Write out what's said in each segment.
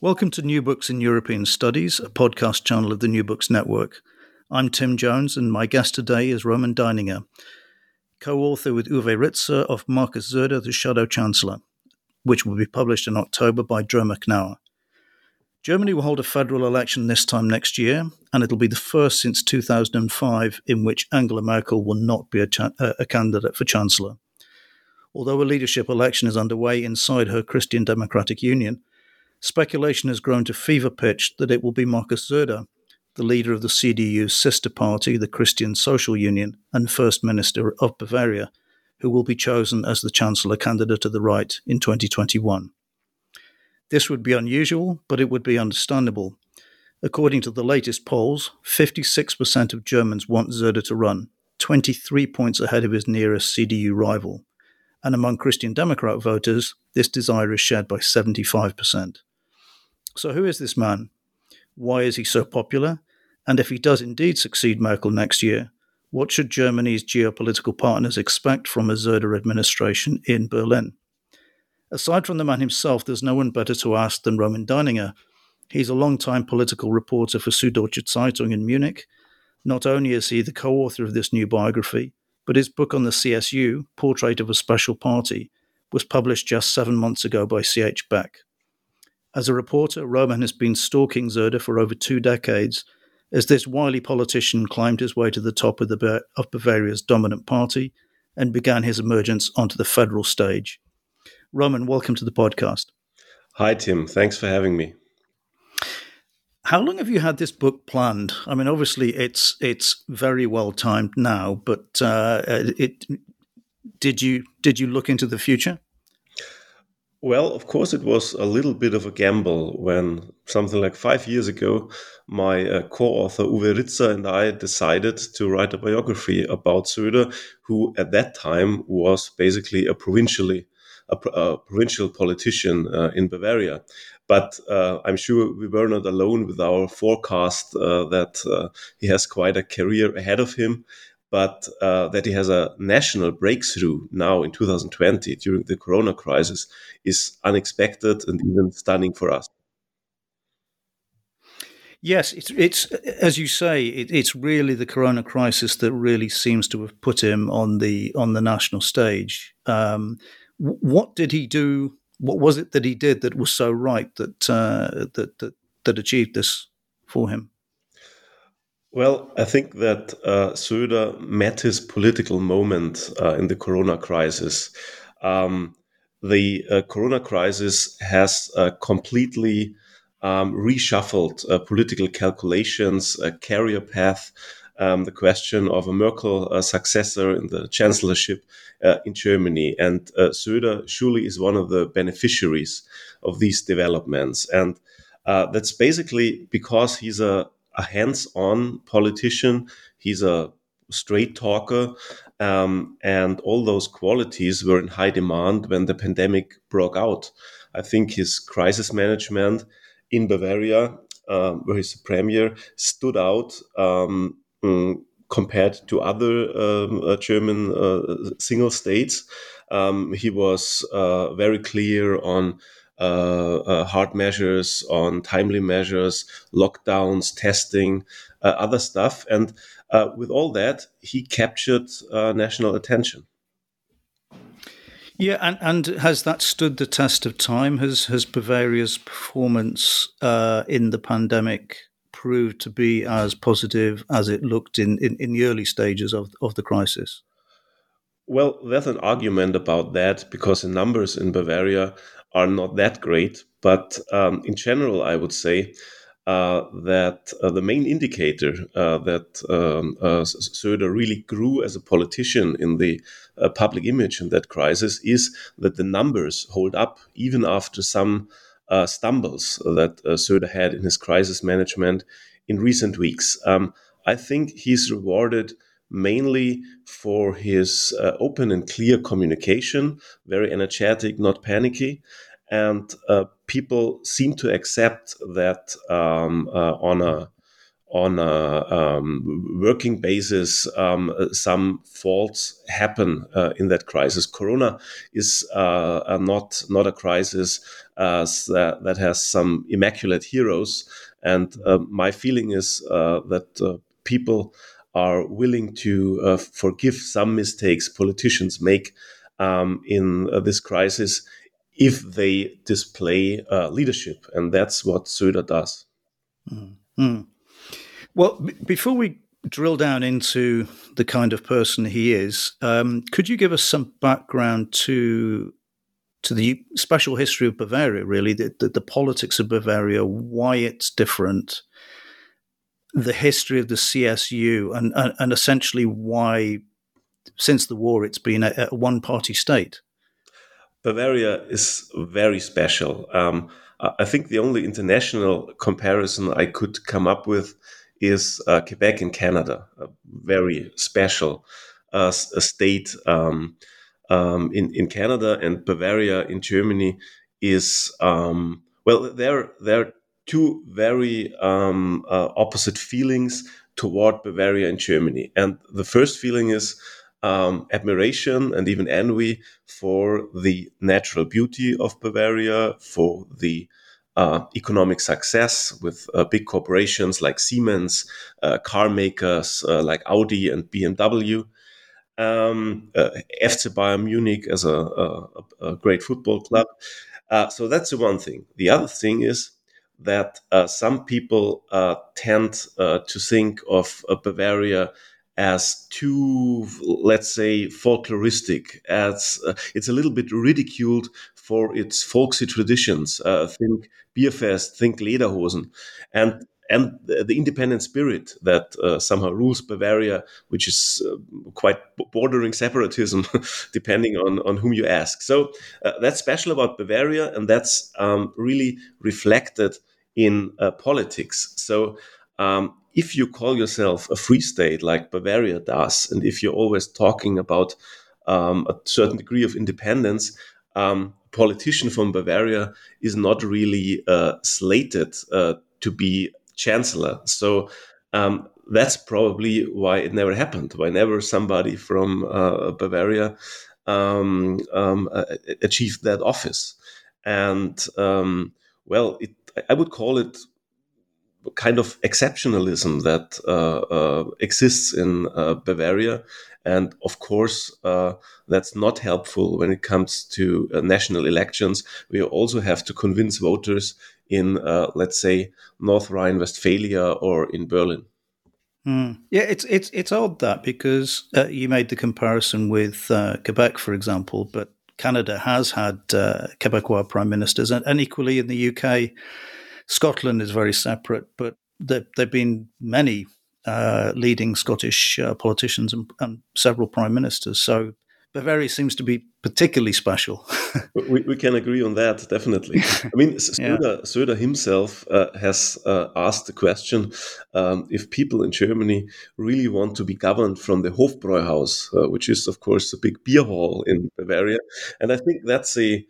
Welcome to New Books in European Studies, a podcast channel of the New Books Network. I'm Tim Jones, and my guest today is Roman Deininger, co author with Uwe Ritzer of Markus Söder, the Shadow Chancellor, which will be published in October by Droemer Knaur. Germany will hold a federal election this time next year, and it'll be the first since 2005 in which Angela Merkel will not be a, cha- a candidate for Chancellor. Although a leadership election is underway inside her Christian Democratic Union, speculation has grown to fever pitch that it will be Markus Söder, the leader of the CDU's sister party, the Christian Social Union, and First Minister of Bavaria, who will be chosen as the Chancellor candidate of the right in 2021. This would be unusual, but it would be understandable. According to the latest polls, 56% of Germans want Söder to run, 23 points ahead of his nearest CDU rival. And among Christian Democrat voters, this desire is shared by 75%. So, who is this man? Why is he so popular? And if he does indeed succeed Merkel next year, what should Germany's geopolitical partners expect from a Söder administration in Berlin? Aside from the man himself, there's no one better to ask than Roman Deininger. He's a long-time political reporter for Süddeutsche Zeitung in Munich. Not only is he the co author of this new biography, but his book on the CSU, Portrait of a Special Party, was published just seven months ago by C.H. Beck. As a reporter, Roman has been stalking Söder for over two decades as this wily politician climbed his way to the top of, the, of Bavaria's dominant party and began his emergence onto the federal stage. Roman, welcome to the podcast. Hi, Tim. Thanks for having me. How long have you had this book planned? I mean, obviously, it's it's very well timed now, but uh, it did you did you look into the future? Well, of course, it was a little bit of a gamble when something like five years ago, my uh, co-author Uwe Ritzer and I decided to write a biography about Söder, who at that time was basically a provincially a, a provincial politician uh, in Bavaria. But uh, I'm sure we were not alone with our forecast uh, that uh, he has quite a career ahead of him but uh, that he has a national breakthrough now in 2020 during the corona crisis is unexpected and even stunning for us. Yes, it's, it's as you say, it, it's really the corona crisis that really seems to have put him on the on the national stage. Um, what did he do? What was it that he did that was so right that uh, that, that that achieved this for him? Well, I think that uh, Söder met his political moment uh, in the corona crisis. Um, the uh, corona crisis has uh, completely um, reshuffled uh, political calculations, a career path, um, the question of a Merkel uh, successor in the chancellorship in Germany. And Söder surely is one of the beneficiaries of these developments. And that's basically because he's a a hands-on politician. He's a straight talker, um, and all those qualities were in high demand when the pandemic broke out. I think his crisis management in Bavaria, um, where he's the premier, stood out um, mm, compared to other um, uh, German uh, single states. Um, he was uh, very clear on hard measures, on timely measures, lockdowns, testing, uh, other stuff. And with all that, he captured national attention. Yeah, and, and has that stood the test of time? Has has Bavaria's performance uh, in the pandemic proved to be as positive as it looked in, in, in, the early stages of, of the crisis? Well, there's an argument about that because the numbers in Bavaria are not that great. But um, in general, I would say uh, that uh, the main indicator uh, that um, uh, Söder really grew as a politician in the uh, public image in that crisis is that the numbers hold up even after some uh, stumbles that Söder had in his crisis management in recent weeks. Um, I think he's rewarded mainly for his open and clear communication, very energetic, not panicky and uh, people seem to accept that um, uh, on a on a um, working basis, um, some faults happen uh, in that crisis. Corona is uh, not not a crisis uh, that, that has some immaculate heroes, and uh, my feeling is that people are willing to forgive some mistakes politicians make um, in this crisis if they display uh, leadership. And that's what Söder does. Mm-hmm. Well, b- before we drill down into the kind of person he is, um, could you give us some background to to the special history of Bavaria, really, the, the, the politics of Bavaria, why it's different, the history of the CSU, and, and, and essentially why, since the war, it's been a, a one party state? Bavaria is very special. Um, I think the only international comparison I could come up with is uh, Quebec in Canada, a very special uh, state um, um, in in Canada, and Bavaria in Germany is um, well. There are two very um, uh, opposite feelings toward Bavaria in Germany, and the first feeling is um, admiration and even envy for the natural beauty of Bavaria, for the uh, economic success with uh, big corporations like Siemens, uh, car makers uh, like Audi and BMW, um, uh, FC Bayern Munich as a, a, a great football club. So that's the one thing. The other thing is that some people tend to think of Bavaria as too, let's say, folkloristic, as uh, it's a little bit ridiculed for its folksy traditions. Uh, think Bierfest, think Lederhosen, and and the independent spirit that uh, somehow rules Bavaria, which is uh, quite bordering separatism, depending on, on whom you ask. So uh, that's special about Bavaria, and that's um, really reflected in uh, politics. So um, if you call yourself a free state like Bavaria does, and if you're always talking about um, a certain degree of independence, um, a politician from Bavaria is not really uh, slated uh, to be chancellor. So um, that's probably why it never happened. Why never somebody from uh, Bavaria um, um, achieved that office. And um, well, it, I would call it kind of exceptionalism that uh, uh, exists in uh, Bavaria. And of course, uh, that's not helpful when it comes to uh, national elections. We also have to convince voters in, uh, let's say, North Rhine-Westphalia or in Berlin. Mm. Yeah, it's it's it's odd that because you made the comparison with Quebec, for example, but Canada has had Quebecois prime ministers, and, and equally in the UK Scotland is very separate, but there have been many uh, leading Scottish uh, politicians and, and, several prime ministers. So Bavaria seems to be particularly special. we, we, can agree on that, definitely. I mean, Söder, yeah. Söder himself uh, has uh, asked the question um, if people in Germany really want to be governed from the Hofbräuhaus, uh, which is, of course, a big beer hall in Bavaria. And I think that's a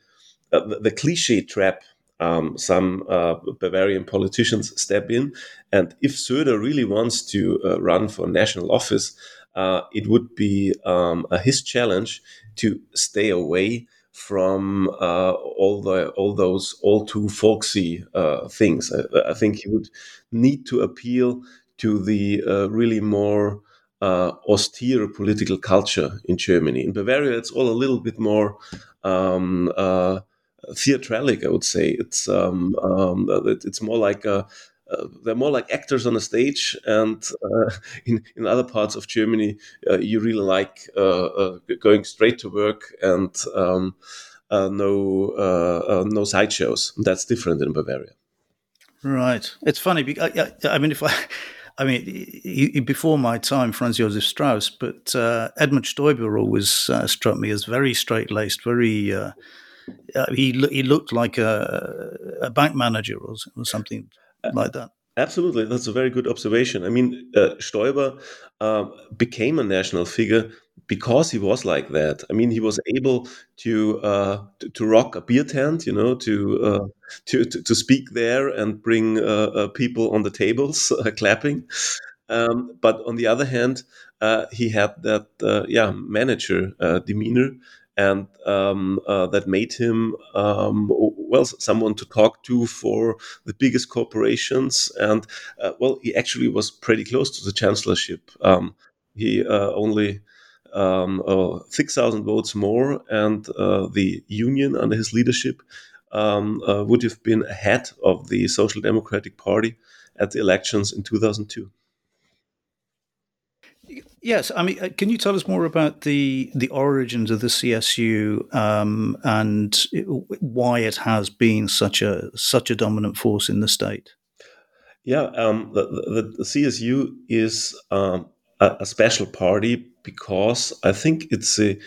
uh, the cliche trap um, some uh, Bavarian politicians step in. And if Söder really wants to uh, run for national office, uh, it would be um, his challenge to stay away from uh, all the all those all too folksy uh, things. I, I, think he would need to appeal to the uh, really more austere political culture in Germany. In Bavaria, it's all a little bit more. Um, theatralic. I would say it's um, um, it's more like a, uh, they're more like actors on a stage, and uh, in in other parts of Germany, uh, you really like uh, uh, going straight to work and um, uh, no no sideshows. That's different in Bavaria. Right. It's funny. I, I mean, if I, I mean, he, he, before my time, Franz Josef Strauss, but Edmund Stoiber always struck me as very straight laced, very. Uh, he he looked like a, a bank manager or, or something like that. Absolutely, that's a very good observation. I mean, uh, Stoiber um, became a national figure because he was like that. I mean, he was able to uh, to, to, rock a beer tent, you know, to uh, to, to, to speak there and bring uh, uh people on the tables uh, clapping. Um, but on the other hand, uh, he had that yeah manager demeanor. And um, that made him um, well someone to talk to for the biggest corporations. And well, he actually was pretty close to the chancellorship. Um, he only um, uh, 6,000 votes more, and uh, the union under his leadership um, uh, would have been ahead of the Social Democratic Party at the elections in 2002. Yes, I mean, uh, can you tell us more about the the origins of the CSU um, and why it has been such a such a dominant force in the state? Yeah, um, the, the, the, CSU is um, a, a, special party because I think it's a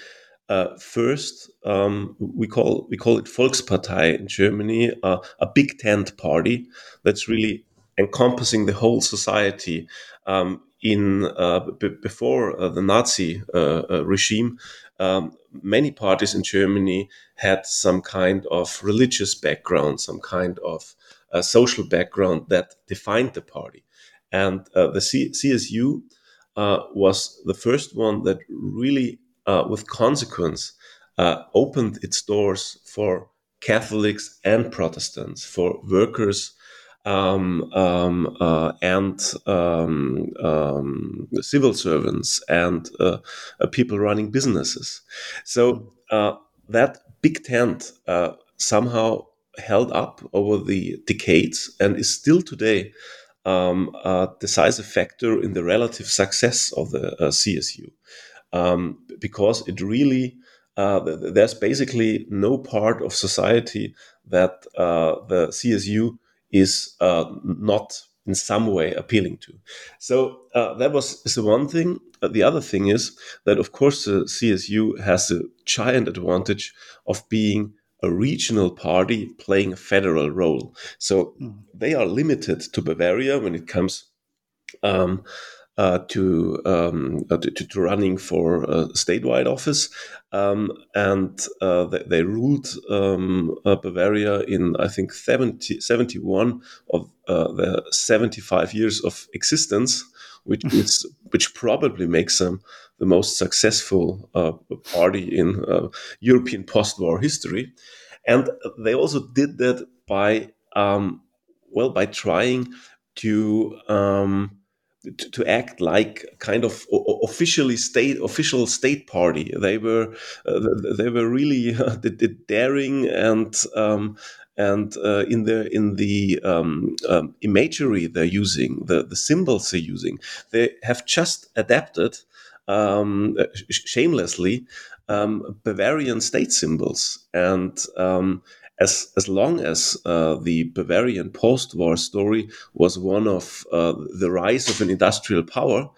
uh, first um, we call we call it Volkspartei in Germany, uh, a big tent party that's really encompassing the whole society. Um, in uh, b- before uh, the Nazi uh, regime, um, many parties in Germany had some kind of religious background, some kind of social background that defined the party, and the C- CSU was the first one that really, with consequence, opened its doors for Catholics and Protestants, for workers um, um, uh, and um, um civil servants and uh, uh, people running businesses. So that big tent somehow held up over the decades and is still today um, a decisive factor in the relative success of the uh, CSU um, because it really uh, there's basically no part of society that uh, the CSU is uh, not in some way appealing to. So uh, that was the one thing. Uh, the other thing is that of course the CSU has a giant advantage of being a regional party playing a federal role. So mm. they are limited to Bavaria when it comes um, uh, to, um, uh, to, to running for a statewide office, um, and uh, they, they, ruled um, uh, Bavaria in I think 70, 71 of uh, their 75 years of existence, which is which probably makes them the most successful uh, party in uh, European post-war history, and they also did that by um, well by trying to, um, to. to, act like kind of officially state official state party, they were uh, they were really uh, daring and um, and uh, in the in the um, um, imagery they're using, the the symbols they're using, they have just adapted um, shamelessly um, Bavarian state symbols. And um, as, as long as uh, the Bavarian post war story was one of uh, the rise of an industrial power,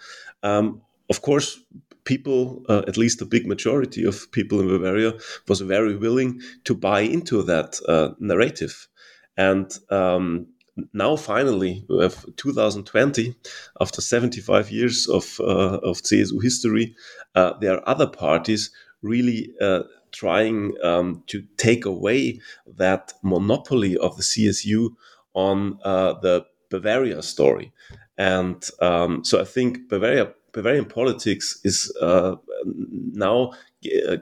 um, of course, people, uh, at least a big majority of people in Bavaria, was very willing to buy into that uh, narrative. And um, now finally we have 2020 after 75 years of uh, of CSU history uh, there are other parties really trying um, to take away that monopoly of the CSU on uh, the Bavaria story and um, so I think Bavaria Bavarian politics is uh, now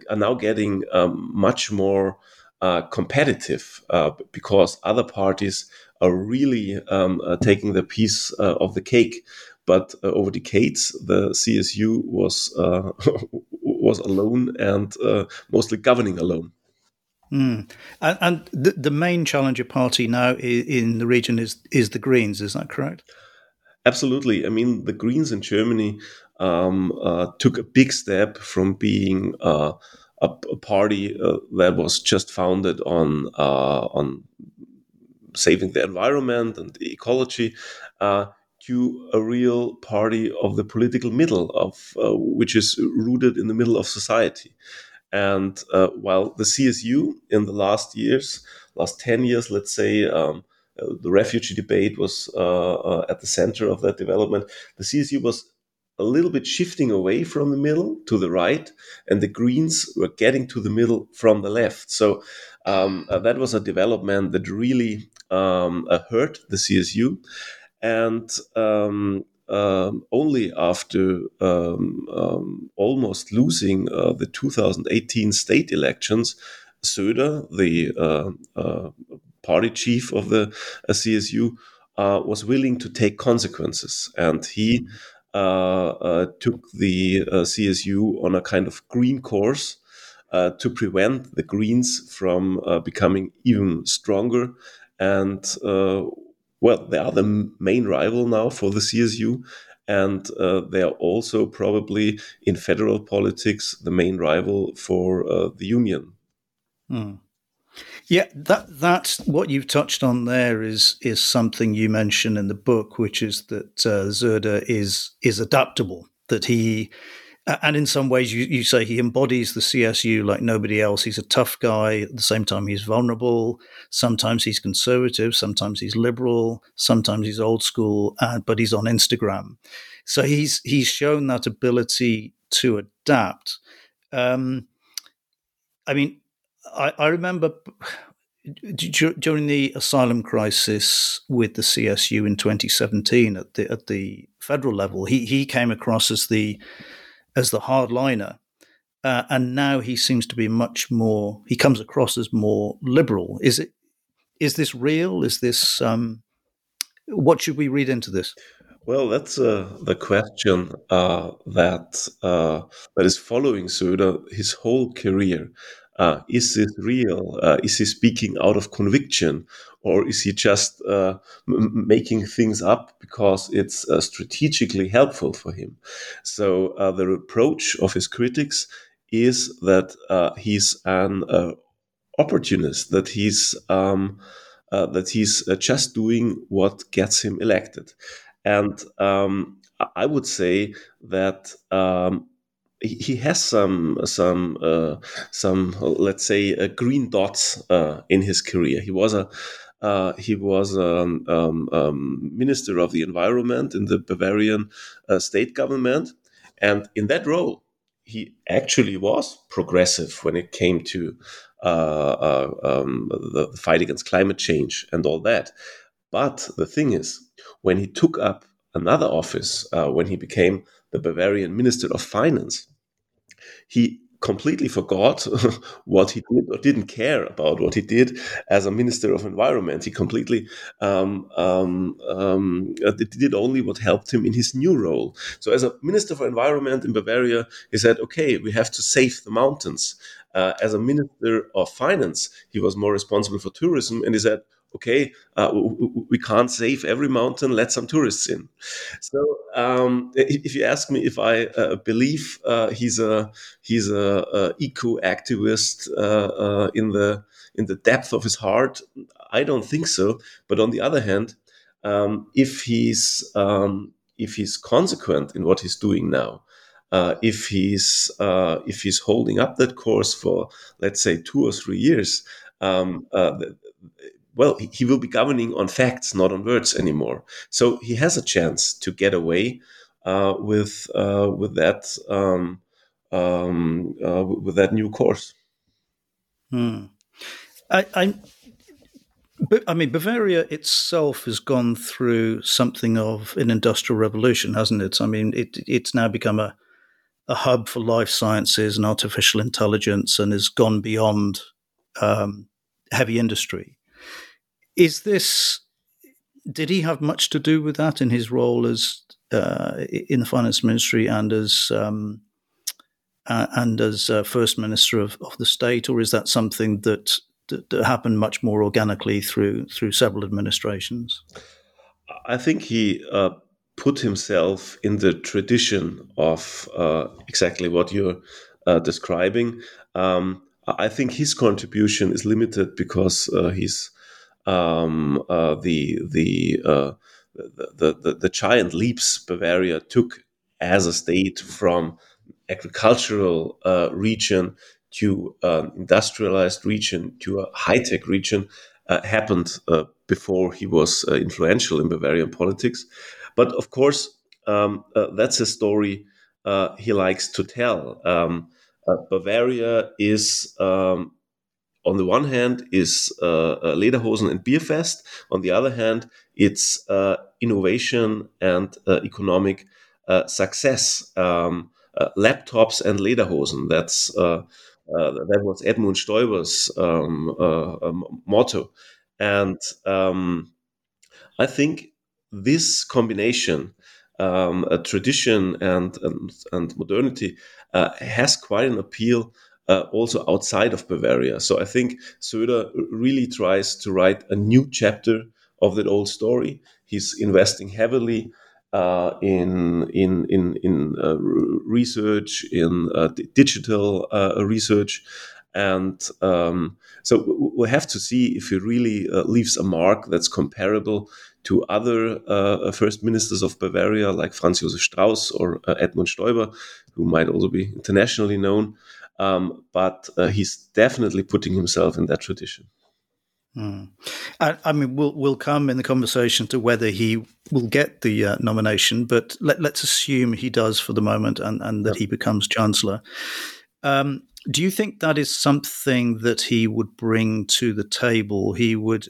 are now getting um, much more uh, competitive uh, because other parties are really um, uh, taking the piece uh, of the cake. But uh, over decades, the CSU was uh, was alone and uh, mostly governing alone. Mm. And, and the, the, main challenger party now in the region is is the Greens. Is that correct? Absolutely. I mean, the Greens in Germany um, uh, took a big step from being uh, a, a, party uh, that was just founded on on saving the environment and the ecology, uh, to a real party of the political middle, of uh, which is rooted in the middle of society. And uh, while the CSU in the last years, last ten years, let's say. Um, the refugee debate was at the center of that development. The CSU was a little bit shifting away from the middle to the right, and the Greens were getting to the middle from the left. So um, uh, that was a development that really um, uh, hurt the CSU. And um, um, only after um, um, almost losing uh, the 2018 state elections, Söder, the uh, uh, party chief of the uh, CSU, was willing to take consequences. And he mm-hmm. Uh, uh, took the uh, CSU on a kind of green course to prevent the Greens from becoming even stronger. And well, they are the main rival now for the CSU and uh, they are also probably in federal politics the main rival for uh, the union. Hmm. Yeah, that that's what you've touched on there is is something you mention in the book, which is that uh, is is adaptable. That he and in some ways you, you say he embodies the CSU like nobody else. He's a tough guy. At the same time, he's vulnerable. Sometimes he's conservative. Sometimes he's liberal. Sometimes he's old school. Uh, but he's on Instagram, so he's he's shown that ability to adapt. Um, I mean, I, I remember during the asylum crisis with the CSU in 2017 at the at the federal level, he he came across as the as the hardliner, uh, and now he seems to be much more. He comes across as more liberal. Is it? Is this real? Is this? Um, what should we read into this? Well, that's uh, the question uh, that uh, that is following Söder his whole career uh, is this real? Uh, is he speaking out of conviction? Or is he just uh, m- making things up because it's uh, strategically helpful for him? So uh, the approach of his critics is that uh, he's an opportunist, that he's um, that he's just doing what gets him elected. And um, I would say that um, he has some some uh, some let's say uh, green dots uh, in his career. He was a uh, he was a um, um, um, minister of the environment in the Bavarian uh, state government, and in that role, he actually was progressive when it came to uh, um, the fight against climate change and all that. But the thing is, when he took up another office, when he became the Bavarian Minister of Finance, he completely forgot what he did or didn't care about what he did as a minister of environment. He completely um, um, um, uh, did only what helped him in his new role. So, as a minister for environment in Bavaria, he said, "Okay, we have to save the mountains." Uh, as a minister of finance, he was more responsible for tourism, and he said, okay, uh, we can't save every mountain, let some tourists in. So um, if you ask me if I uh, believe uh, he's a he's a, a eco activist uh, uh, in the in the depth of his heart, I don't think so. But on the other hand, um, if he's um, if he's consequent in what he's doing now, uh, if he's if he's holding up that course for let's say two or three years, um, uh, well, he will be governing on facts, not on words anymore. So he has a chance to get away uh, with uh, with that um, um, uh, with that new course. Hmm. I, I, I mean, Bavaria itself has gone through something of an industrial revolution, hasn't it? I mean, it, it's now become a a hub for life sciences and artificial intelligence, and has gone beyond um, heavy industry. Is this? Did he have much to do with that in his role as uh, in the finance ministry and as um, uh, and as uh, first minister of, of the state, or is that something that, that, that happened much more organically through through several administrations? I think he uh, put himself in the tradition of uh, exactly what you're uh, describing. Um, I think his contribution is limited because he's um, uh, the, the, uh, the, the, the giant leaps Bavaria took as a state from agricultural uh, region to an industrialized region to a high-tech region uh, happened uh, before he was uh, influential in Bavarian politics. But of course, um, uh, that's a story uh, he likes to tell. Um, Bavaria is um, on the one hand is uh, Lederhosen and Bierfest. On the other hand, it's uh, innovation and uh, economic success. Um, laptops and Lederhosen. That's that was Edmund Stoiber's um, um, motto, and um, I think this combination, um, a tradition and and, and modernity, uh, has quite an appeal uh, also outside of Bavaria. So I think Söder really tries to write a new chapter of that old story. He's investing heavily uh, in in in in uh, research, in uh, digital uh, research, and um, so we have to see if he really uh, leaves a mark that's comparable to other uh, first ministers of Bavaria, like Franz Josef Strauss or Edmund Stoiber, who might also be internationally known. Um, but he's definitely putting himself in that tradition. Mm. I, I, mean, we'll we'll come in the conversation to whether he will get the uh, nomination, but let, us assume he does for the moment, and, and that he becomes chancellor. Um, do you think that is something that he would bring to the table? He would,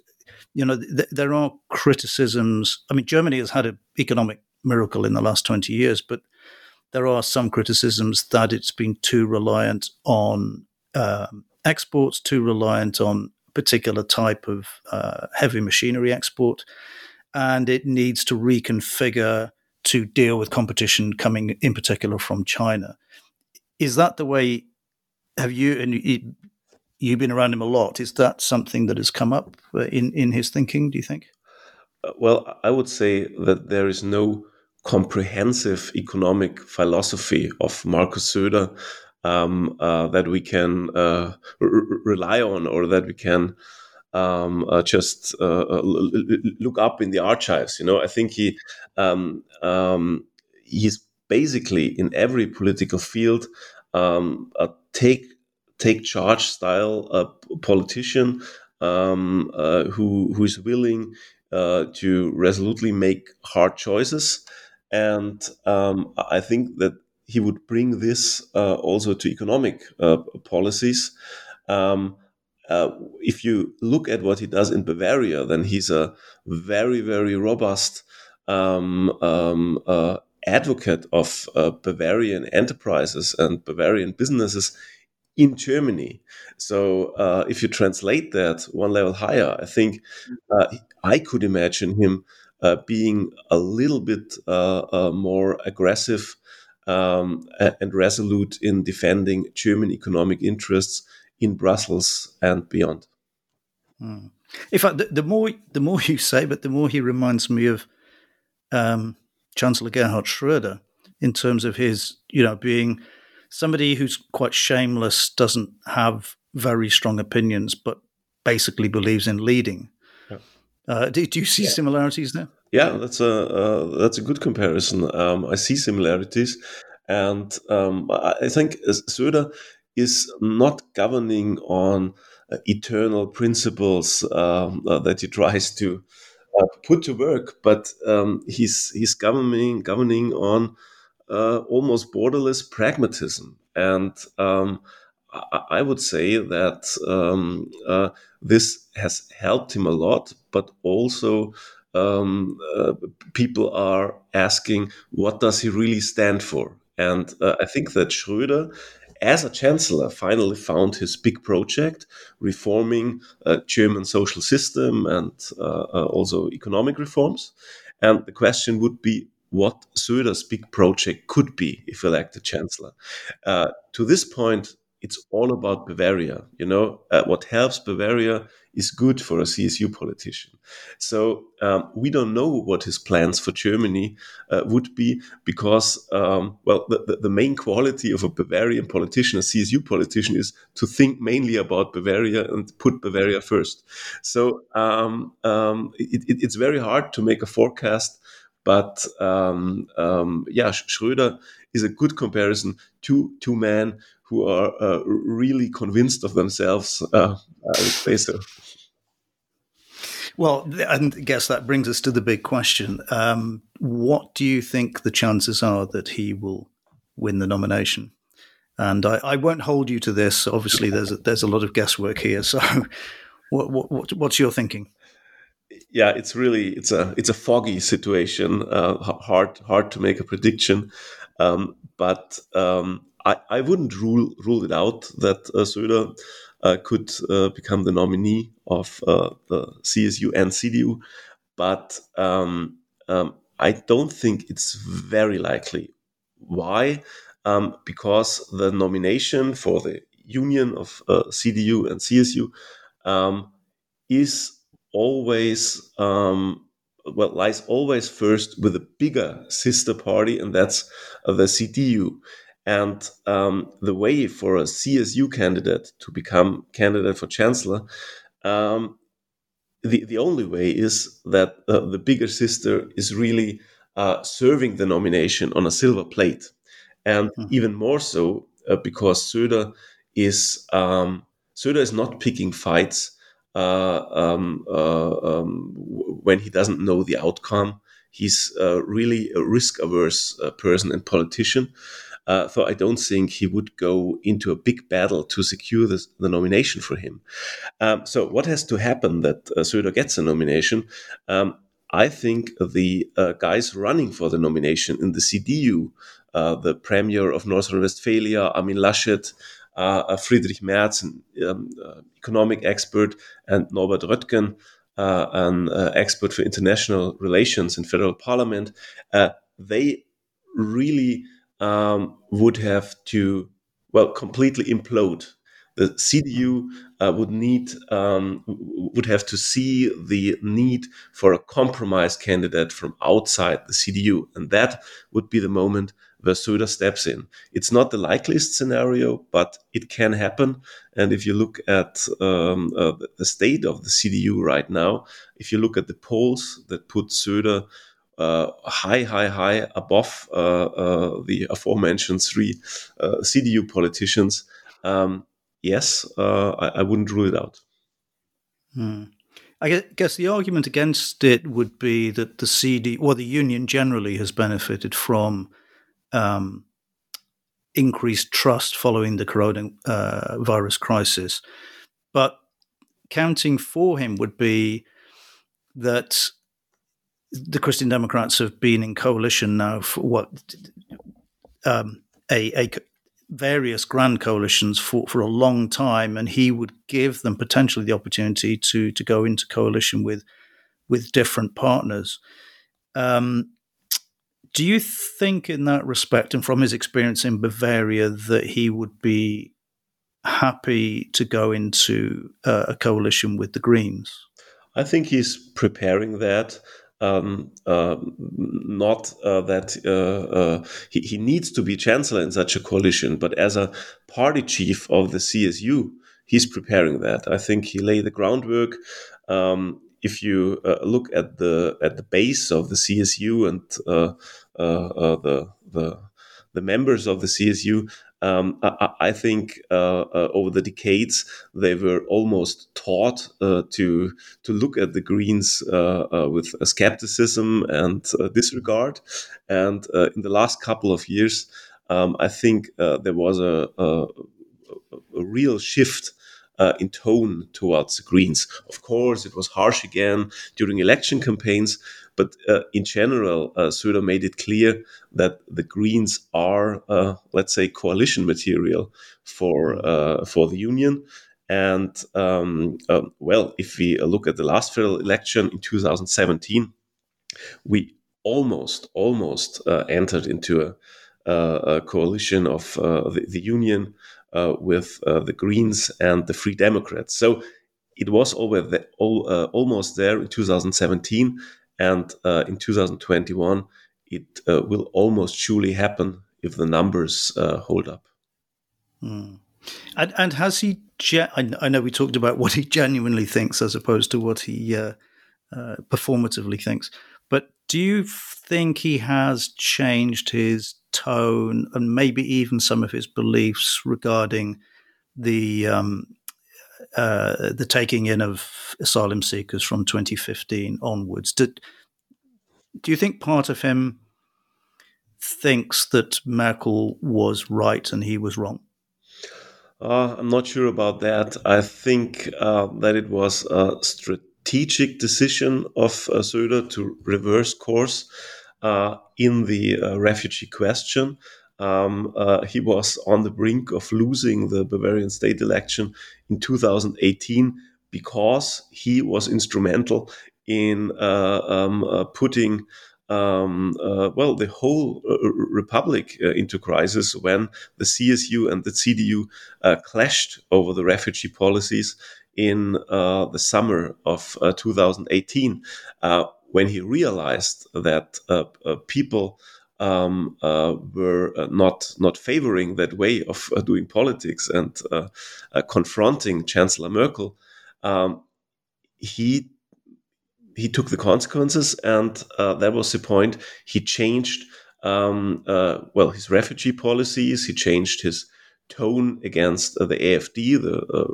you know, th- there are criticisms. I mean, Germany has had an economic miracle in the last twenty years, but there are some criticisms that it's been too reliant on um, exports, too reliant on particular type of uh, heavy machinery export, and it needs to reconfigure to deal with competition coming in particular from China. Is that the way? Have you and you, you've been around him a lot? Is that something that has come up uh, in in his thinking? Do you think? Uh, well, I would say that there is no comprehensive economic philosophy of Markus Söder um, uh, that we can uh, rely on or that we can um, uh, just uh, look up in the archives. You know, I think he um, um, he's basically in every political field um, a take take charge style politician um, who who is willing to resolutely make hard choices. And um, I think that he would bring this uh, also to economic uh, policies. Um, uh, if you look at what he does in Bavaria, then he's a very, very robust um, um, uh, advocate of uh, Bavarian enterprises and Bavarian businesses in Germany. So uh, if you translate that one level higher, I think I could imagine him being a little bit more aggressive um, and resolute in defending German economic interests in Brussels and beyond. Hmm. In fact, the, the, more the more you say, but the more he reminds me of um, Chancellor Gerhard Schröder in terms of his, you know, being somebody who's quite shameless, doesn't have very strong opinions, but basically believes in leading. Yeah. Uh, do, do, you see yeah. similarities there? Yeah, that's a uh, that's a good comparison. Um, I see similarities, and um, I think Söder is not governing on uh, eternal principles um, uh, that he tries to uh, put to work, but um, he's he's governing governing on uh, almost borderless pragmatism, and um, I, I, would say that um, uh, this has helped him a lot, but also um, uh, people are asking, what does he really stand for? And uh, I think that Schröder, as a chancellor, finally found his big project, reforming a German social system and uh, uh, also economic reforms. And the question would be what Söder's big project could be if elected chancellor. Uh, to this point, it's all about Bavaria. You know, uh, what helps Bavaria is good for a CSU politician. So um, we don't know what his plans for Germany uh, would be because, um, well, the, the, main quality of a Bavarian politician, a CSU politician, is to think mainly about Bavaria and put Bavaria first. So um, um it, it, it's very hard to make a forecast. But um, um, yeah, Schröder is a good comparison to two men who are uh, really convinced of themselves. Uh, I would say so. Well, I guess that brings us to the big question. Um, what do you think the chances are that he will win the nomination? And I, I won't hold you to this. Obviously, there's a, there's a lot of guesswork here. So, what, what, what's your thinking? Yeah, it's really it's a it's a foggy situation. Uh, hard hard to make a prediction, um, but um, I, I wouldn't rule rule it out that uh, Söder uh, could uh, become the nominee of uh, the CSU and CDU, but um, um, I don't think it's very likely. Why? Um, because the nomination for the union of uh, CDU and CSU um, is always um, well lies always first with a bigger sister party, and that's uh, the CDU. And um, the way for a CSU candidate to become candidate for chancellor, um, the, the only way is that uh, the bigger sister is really uh, serving the nomination on a silver plate. And mm-hmm. even more so uh, because Söder is, um, Söder is not picking fights uh, um, uh, um, when he doesn't know the outcome. He's uh, really a risk averse person and politician. Uh, so I don't think he would go into a big battle to secure this, the nomination for him. Um, so what has to happen that uh, Söder gets a nomination? Um, I think the uh, guys running for the nomination in the CDU, uh, the Premier of North Rhine-Westphalia, Armin Laschet, uh, uh, Friedrich Merz, an um, uh, economic expert, and Norbert Röttgen, an expert for international relations in federal parliament, they really um, would have to, well, completely implode. The CDU uh, would need um, would have to see the need for a compromise candidate from outside the CDU, and that would be the moment where Söder steps in. It's not the likeliest scenario, but it can happen. And if you look at um, uh, the state of the CDU right now, if you look at the polls that put Söder high, high, high above uh, uh, the aforementioned three CDU politicians, um, yes, I, I, wouldn't rule it out. Hmm. I guess the argument against it would be that the CD or the union generally has benefited from um, increased trust following the coronavirus crisis. But counting for him would be that the Christian Democrats have been in coalition now for what um, a, a, various grand coalitions for, for a long time, and he would give them potentially the opportunity to to go into coalition with with different partners. Um, do you think, in that respect, and from his experience in Bavaria, that he would be happy to go into uh, a coalition with the Greens? I think he's preparing that um, uh, not uh, that uh, uh, he, he, needs to be chancellor in such a coalition, but as a party chief of the CSU, he's preparing that. I think he laid the groundwork. Um, if you uh, look at the at the base of the CSU and uh, the the the members of the CSU, um, I, I, think uh, uh, over the decades they were almost taught uh, to to look at the Greens uh, uh, with skepticism and uh, disregard. And in the last couple of years, um, I think there was a, a, a real shift in tone towards the Greens. Of course, it was harsh again during election campaigns, but uh, in general, uh, Söder made it clear that the Greens are, uh, let's say, coalition material for uh, for the union. And um, um, well, if we look at the last federal election in 2017, we almost almost uh, entered into a, a coalition of the, the, union uh, with uh, the Greens and the Free Democrats. So it was over the, all, uh, almost there in 2017, and uh, in 2021 it uh, will almost surely happen if the numbers hold up. Mm. And, and, has he? Ge- I know we talked about what he genuinely thinks as opposed to what he performatively thinks. But do you think he has changed his tone and maybe even some of his beliefs regarding the um, uh, the taking in of asylum seekers from 2015 onwards? Did, do you think part of him thinks that Merkel was right and he was wrong? Uh, I'm not sure about that. I think uh, that it was a strategic decision of uh, Söder to reverse course uh, in the uh, refugee question. Um, uh, he was on the brink of losing the Bavarian state election in 2018 because he was instrumental in uh, um, uh, putting um, uh, well, the whole uh, republic uh, into crisis when the CSU and the CDU clashed over the refugee policies in the summer of uh, 2018 uh, when he realized that people um, were not not favoring that way of doing politics and confronting Chancellor Merkel. Um, he he took the consequences, and that was the point. He changed um, well his refugee policies. He changed his tone against uh, the AfD, the uh,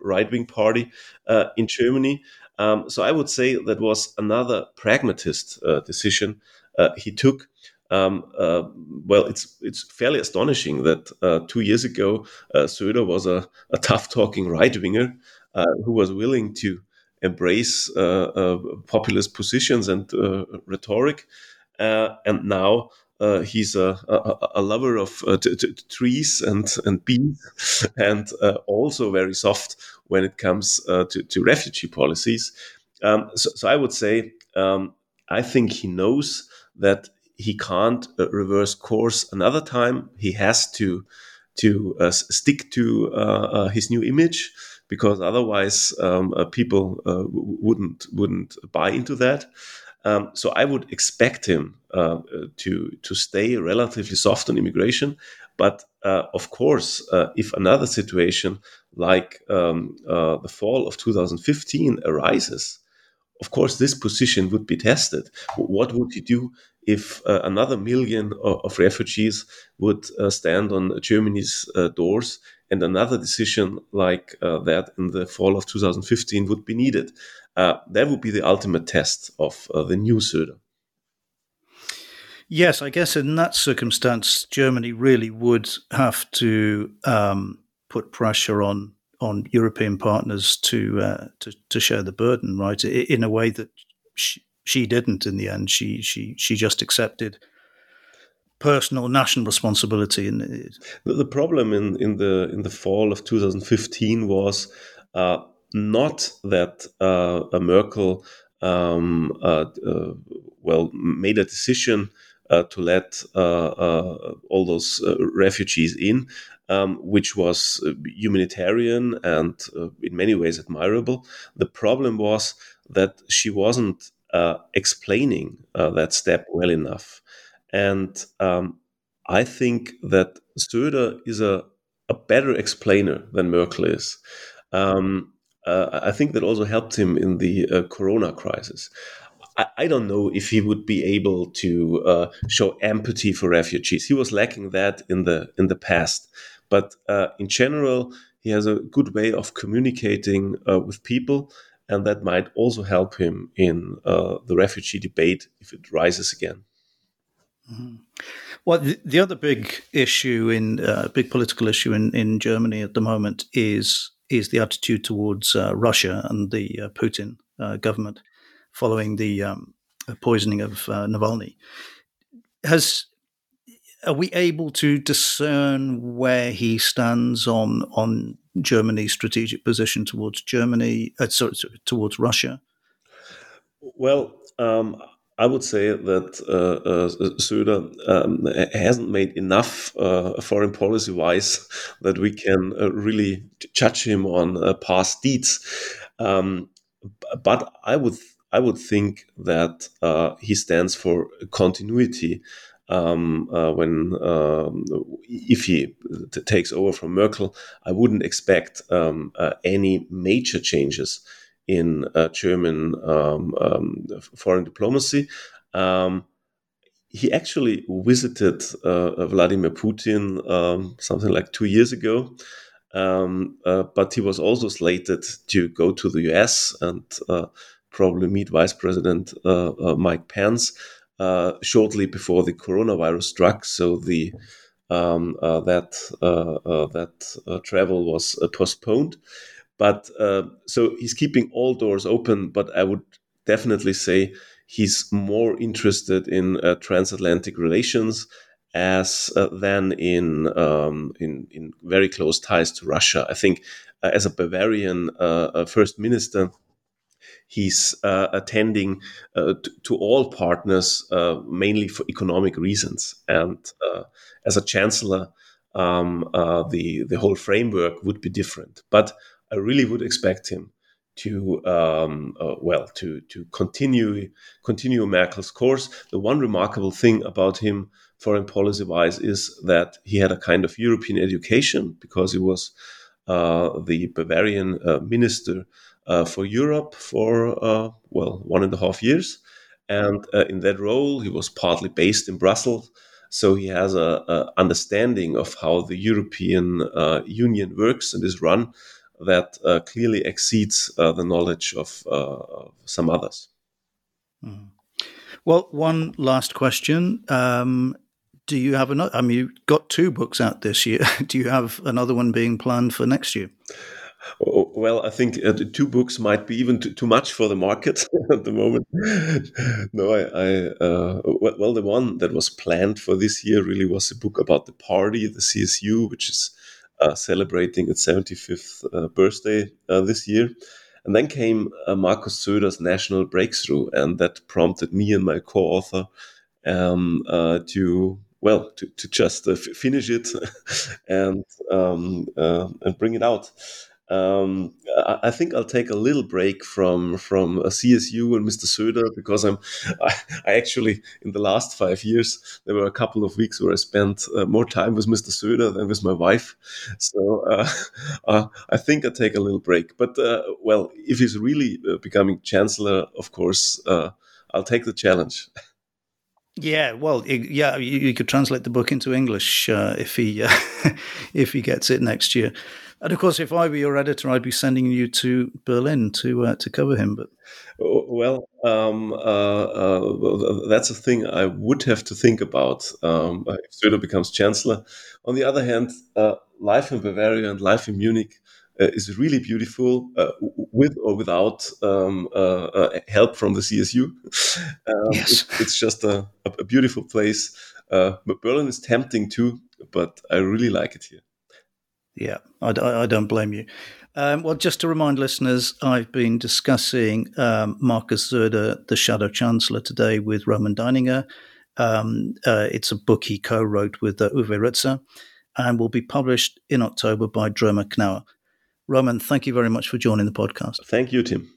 right wing party uh, in Germany. Um, so I would say that was another pragmatist decision he took. Um, uh, well, it's it's fairly astonishing that uh, two years ago uh, Söder was a, a tough-talking right winger who was willing to embrace populist positions and rhetoric, and now uh, he's a, a, a, lover of uh, t- t- trees and, and bees, and uh, also very soft when it comes uh, to, to, refugee policies. Um, so, so, I would say um, I think he knows that he can't uh, reverse course another time. He has to to uh, stick to his new image because otherwise um, people wouldn't wouldn't buy into that. Um, so I would expect him uh, to to stay relatively soft on immigration, but uh, of course, uh, if another situation like um, uh, the fall of 2015 arises, of course this position would be tested. What would he do if uh, another million of, of refugees would uh, stand on Germany's doors and another decision like that in the fall of 2015 would be needed? Uh, that would be the ultimate test of uh, the new Söder. Yes, I guess in that circumstance, Germany really would have to um, put pressure on on European partners to uh, to, to share the burden, right? In a way that she, she didn't in the end. She she she just accepted personal national responsibility. And the, the problem in, in the in the fall of 2015 was uh, not that uh, Merkel um, uh, uh, well made a decision uh, to let uh, uh, all those refugees in, um, which was humanitarian and in many ways admirable. The problem was that she wasn't explaining that step well enough, and um, I think that Söder is a, a better explainer than Merkel is. Um, uh, I think that also helped him in the uh, Corona crisis. I, I, don't know if he would be able to uh, show empathy for refugees. He was lacking that in the in the past, but uh, in general, he has a good way of communicating uh, with people, and that might also help him in uh, the refugee debate if it rises again. Mm-hmm. Well, the, the, other big issue in big political issue in, in Germany at the moment is is the attitude towards uh, Russia and the uh, Putin uh, government following the um, poisoning of uh, Navalny. Has are we able to discern where he stands on on Germany's strategic position towards Germany, uh, sorry, towards Russia? Well, um, I would say that uh, uh, Söder um, hasn't made enough uh, foreign policy wise that we can uh, really judge him on uh, past deeds. Um, but I would I would think that uh, he stands for continuity. Um, when um, if he t- takes over from Merkel, I wouldn't expect um, any major changes in uh, German um, um, foreign diplomacy. Um, he actually visited uh, Vladimir Putin something like two years ago, uh, but he was also slated to go to the US and uh, probably meet Vice President uh, uh, Mike Pence shortly before the coronavirus struck. So the um, that that travel was postponed. But uh, so he's keeping all doors open. But I would definitely say he's more interested in uh, transatlantic relations as uh, than in, um, in in very close ties to Russia. I think uh, as a Bavarian uh, uh, first minister, he's uh, attending uh, to, to, all partners uh, mainly for economic reasons. And as a chancellor, um, the the whole framework would be different. But I really would expect him to um, uh, well to to continue continue Merkel's course. The one remarkable thing about him, foreign policy wise, is that he had a kind of European education because he was uh, the Bavarian uh, minister uh, for Europe for uh, well one and a half years, and uh, in that role he was partly based in Brussels. So he has a, a understanding of how the European Union works and is run, that uh, clearly exceeds uh, the knowledge of, uh, some others. Mm. Well, one last question. Um, do you have another? I mean, you got two books out this year. do you have another one being planned for next year? Well, I think uh, the two books might be even too, too much for the market at the moment. no, I, I uh, well, the one that was planned for this year really was a book about the party, the CSU, which is uh, celebrating its 75th uh, birthday uh, this year. And then came uh, Markus Söder's National Breakthrough, and that prompted me and my co-author um, uh, to well to, to just uh, finish it and um, and bring it out. Um, I, think I'll take a little break from from CSU and Mr. Söder because I'm I, I, actually in the last five years there were a couple of weeks where I spent uh, more time with Mr. Söder than with my wife, so uh, uh, I think I take a little break. But uh, well, if he's really uh, becoming chancellor, of course uh, I'll take the challenge. Yeah, well, yeah, you, you, could translate the book into English if he if he gets it next year. And of course, if I were your editor, I'd be sending you to Berlin to uh, to cover him. But oh, well, um, uh, uh, that's a thing I would have to think about um, if Söder becomes chancellor. On the other hand, uh, life in Bavaria and life in Munich uh, is really beautiful, uh, with or without um, help from the CSU. Um, yes. It, it's just a, a beautiful place. but Berlin is tempting too, but I really like it here. Yeah, I, I don't blame you. Um, well, just to remind listeners, I've been discussing um, Markus Söder, the Shadow Chancellor, today with Roman Deininger. Um, uh, it's a book he co wrote with uh, Uwe Ritzer and will be published in October by Droemer Knaur. Roman, thank you very much for joining the podcast. Thank you, Tim.